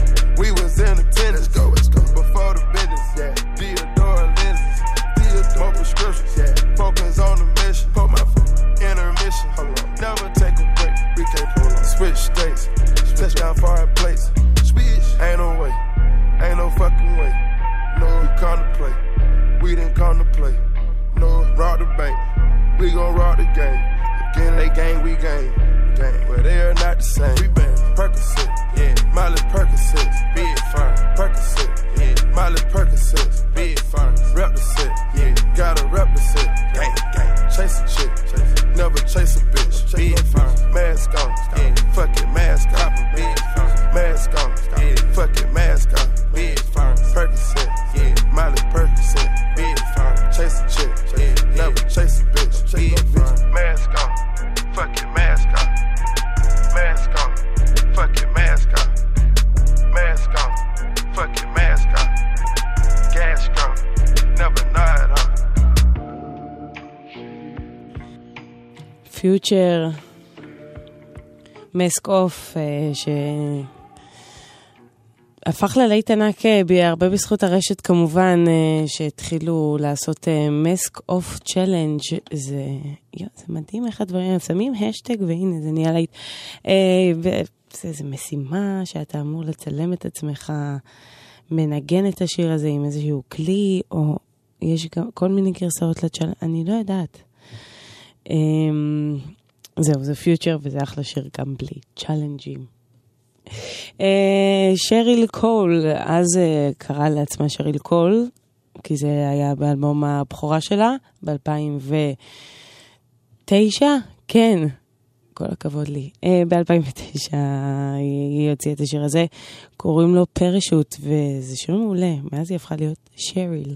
S18: Mask Off,
S5: שהפך ללהיט ענק אה, הרבה בזכות הרשת כמובן, אה, שהתחילו לעשות Mask Off Challenge, זה מדהים איך הדברים, שמים האשטאג והנה זה נהיה להיט. אה, זה איזה משימה שאתה אמור לצלם את עצמך, מנגן את השיר הזה עם איזשהו כלי, או יש גם כל מיני גרסאות ל challenge, אני לא יודעת. זהו, זה פיוצ'ר וזה אחלה שיר גם בלי צ'אלנג'ים. אה, שריל קול, אז אה, קרא לעצמה שריל קול, כי זה היה באלבום הבכורה שלה ב-2009, כן, כל הכבוד לי. אה, ב-2009 היא הוציאה את השיר הזה, קוראים לו Parachute, וזה שיר מעולה, מאז היא הפכה להיות שריל.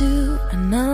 S19: to another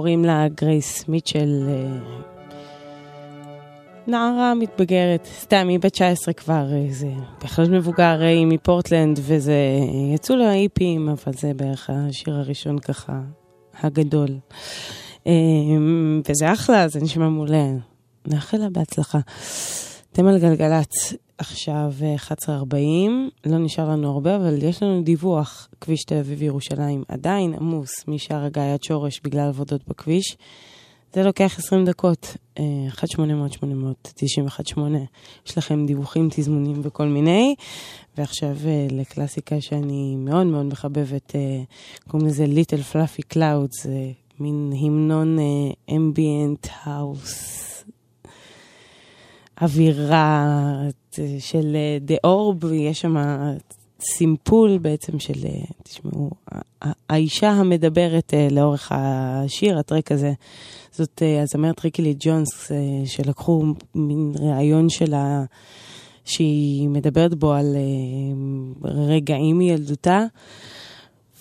S5: קוראים לה גרייס מיטשל, אה, נערה מתבגרת, סתם, היא בת 19 כבר, אה, זה בהחלט מבוגר, אה, היא מפורטלנד, וזה, יצאו לה איפים, אבל זה בערך השיר הראשון ככה, הגדול. וזה אחלה, זה נשמע מעולה. נאחל לה בהצלחה. אתם על גלגלצ. עכשיו אה, 11.40, לא נשאר לנו הרבה, אבל יש לנו דיווח, כביש תל אביב ירושלים עדיין עמוס משער הגיא עד שורש בגלל עבודות בכביש. זה לוקח 20 דקות, אה, 1-800-891-8. יש לכם דיווחים, תזמונים וכל מיני. ועכשיו אה, לקלאסיקה שאני מאוד מאוד מחבבת, קוראים לזה Little Fluffy Clouds, זה מין המנון ambient house. אווירה אה, של אה, דה אורב, יש שם סימפול בעצם של, אה, תשמעו, האישה המדברת לאורך השיר, הטרק הזה, זאת הזמרת ריקילי ג'ונס, שלקחו מין ראיון שלה, שהיא מדברת בו על רגעים מילדותה,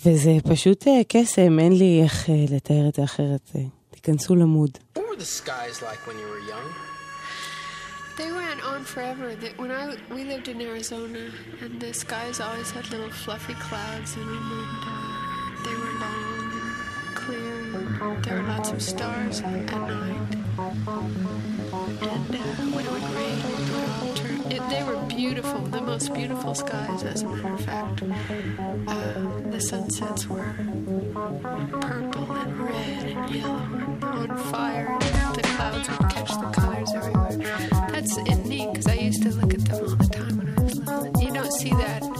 S5: וזה פשוט קסם, אין לי איך לתאר את זה אחרת. תיכנסו למוד.
S20: What were the skies like when you were young?
S21: They went on forever. When I we lived in Arizona, and the skies always had little fluffy clouds in and uh, they were long and clear. There were lots of stars at night, and uh, when it would rain. It, they were beautiful, the most beautiful skies, as a matter of fact. Uh, the sunsets were purple and red and yellow and on fire, and the clouds would catch the colors everywhere. That's neat because I used to look at them all the time when I was little. You don't see that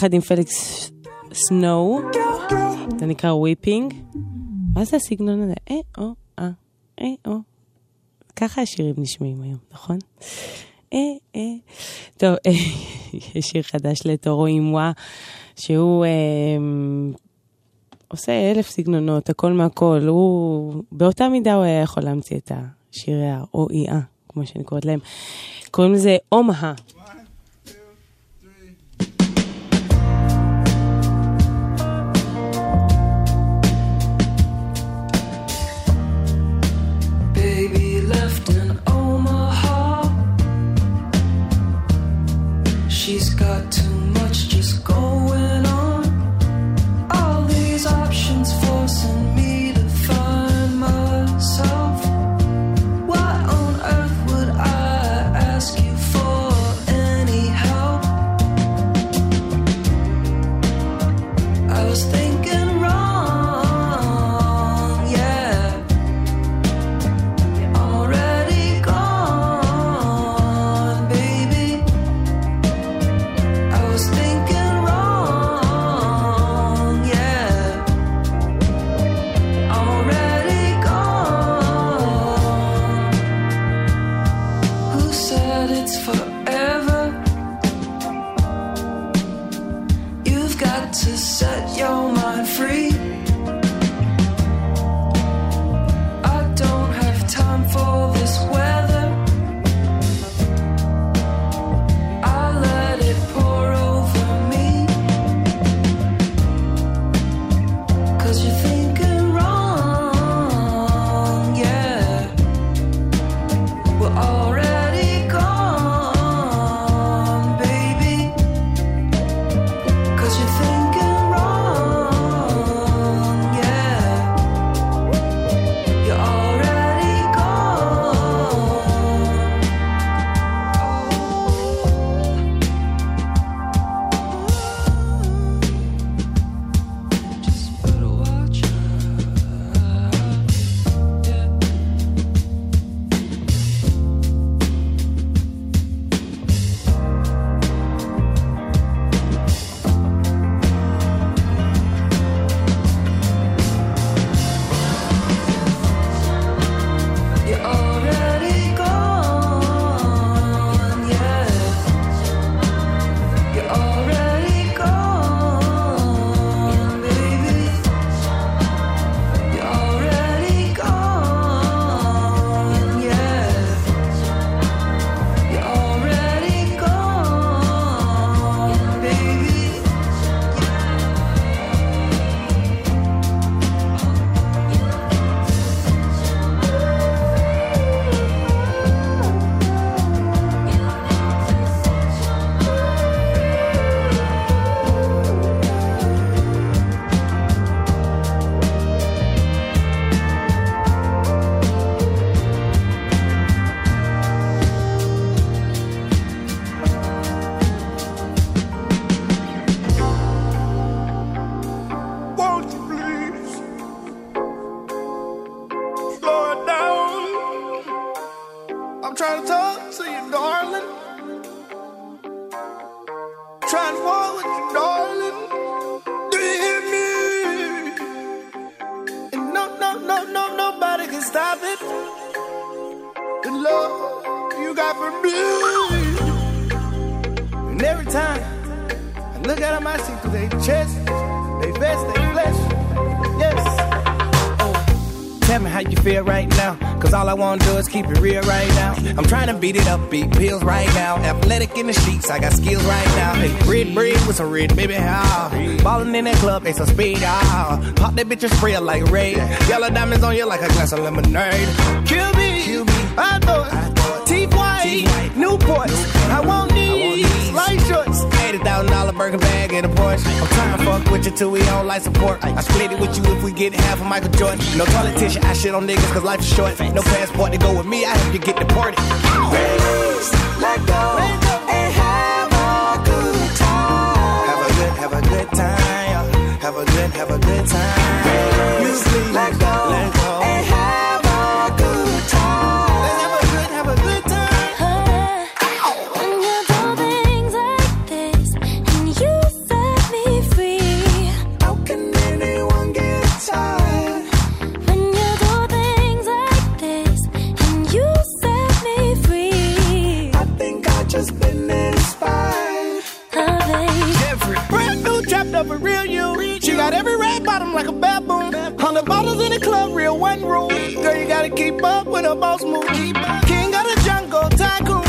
S5: יחד עם פליקס סנואו, זה נקרא Whippin. מה זה הסגנון הזה? אה, או, אה, אה, או. ככה השירים נשמעים היום, נכון? אה, אה. טוב, אה, יש שיר חדש לטורו אי מואה, שהוא אה, עושה אלף סגנונות, הכל מהכל. הוא, באותה מידה הוא היה יכול להמציא את השירי האו-אי-אה, כמו שאני קוראת להם. קוראים לזה
S19: אומהה. Just going on. All these options.
S6: Love you got for me. And every time I look at them, I see through chest, they vest, they flesh. Yes. Oh, Tell me how you feel right now. Cause all I wanna do is keep it real right now. I'm trying to beat it up, beat pills right now. Athletic in the sheets, I got skills right now. Hey, red bread with some red, baby, ah. Ballin' in that club, they some speed, ah. Pop that bitch and spray like raid. Yellow diamonds on you like a glass of lemonade. Kill me, Me. I thought, teeth white, Newports. I want these, light shorts. $80,000 burger bag in a Porsche. I'm trying to fuck with you till we don't like support. I split it with you if we get half of Michael Jordan. No tissue, I shit on niggas cause life is short. No passport to go with me, I help you get deported. Release, let go, and have a good time. Have a good, have a good time. Have a good, have a good time. Release, let go, keep up with a boss move. King of the jungle, tycoon.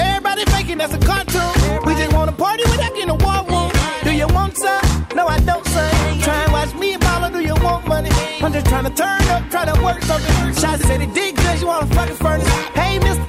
S6: Everybody faking that's a cartoon. We just wanna party without getting a war room. Do you want some? No, I don't, son. Try and watch me and Paula, do you want money? I'm just trying to turn up, try to work something. Shots said he did good, you want a fucking furnace. Hey, mister,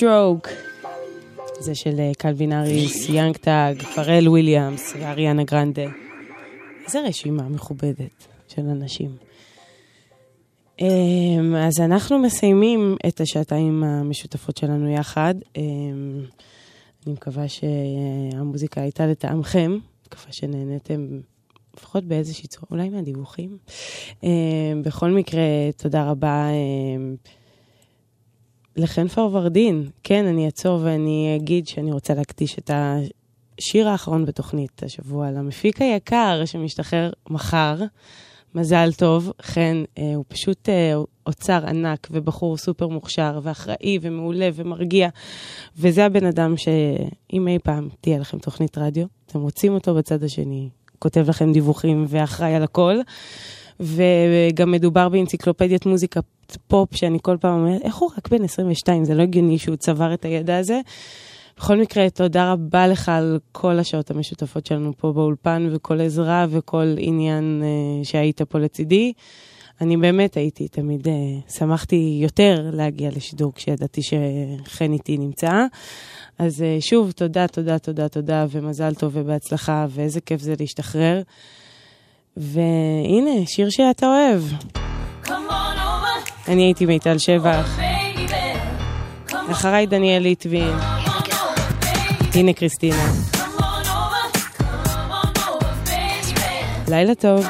S5: Stroke, זה של אה, קלווין האריס, יאנג טאג, פארל וויליאמס ואריאנה גרנדה. איזה רשימה מכובדת של אנשים. אמ, אז אנחנו מסיימים את השעתיים המשותפות שלנו יחד. אמ, אני מקווה שהמוזיקה הייתה לטעמכם, מקווה שנהניתם לפחות באיזושהי צורה, אולי מהדיווחים. אמ, בכל מקרה, תודה רבה. לחן פרוורדין, כן, אני אעצור ואני אגיד שאני רוצה להקדיש את השיר האחרון בתוכנית השבוע למפיק היקר שמשתחרר מחר. מזל טוב, חן, אה, הוא פשוט אה, אוצר ענק ובחור סופר מוכשר ואחראי ומעולה ומרגיע. וזה הבן אדם שאם אי פעם תהיה לכם תוכנית רדיו, אתם מוצאים אותו בצד השני, כותב לכם דיווחים ואחראי על הכל. וגם מדובר באנציקלופדיית מוזיקה פופ, שאני כל פעם אומרת, איך הוא רק בן 22? זה לא הגיוני שהוא צבר את הידע הזה. בכל מקרה, תודה רבה לך על כל השעות המשותפות שלנו פה באולפן, וכל עזרה וכל עניין uh, שהיית פה לצידי. אני באמת הייתי תמיד, uh, שמחתי יותר להגיע לשידור כשידעתי שחן איתי נמצא. אז uh, שוב, תודה, תודה, תודה, תודה, ומזל טוב ובהצלחה, ואיזה כיף זה להשתחרר. והנה, שיר שאתה אוהב. אני הייתי מיטל שבח. אחריי דניאל ליטבין. הנה קריסטינה. לילה טוב.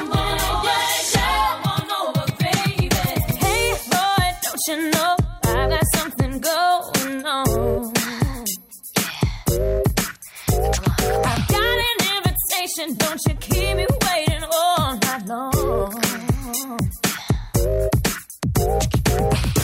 S22: Don't you keep me waiting all
S23: night long? ハハハハ!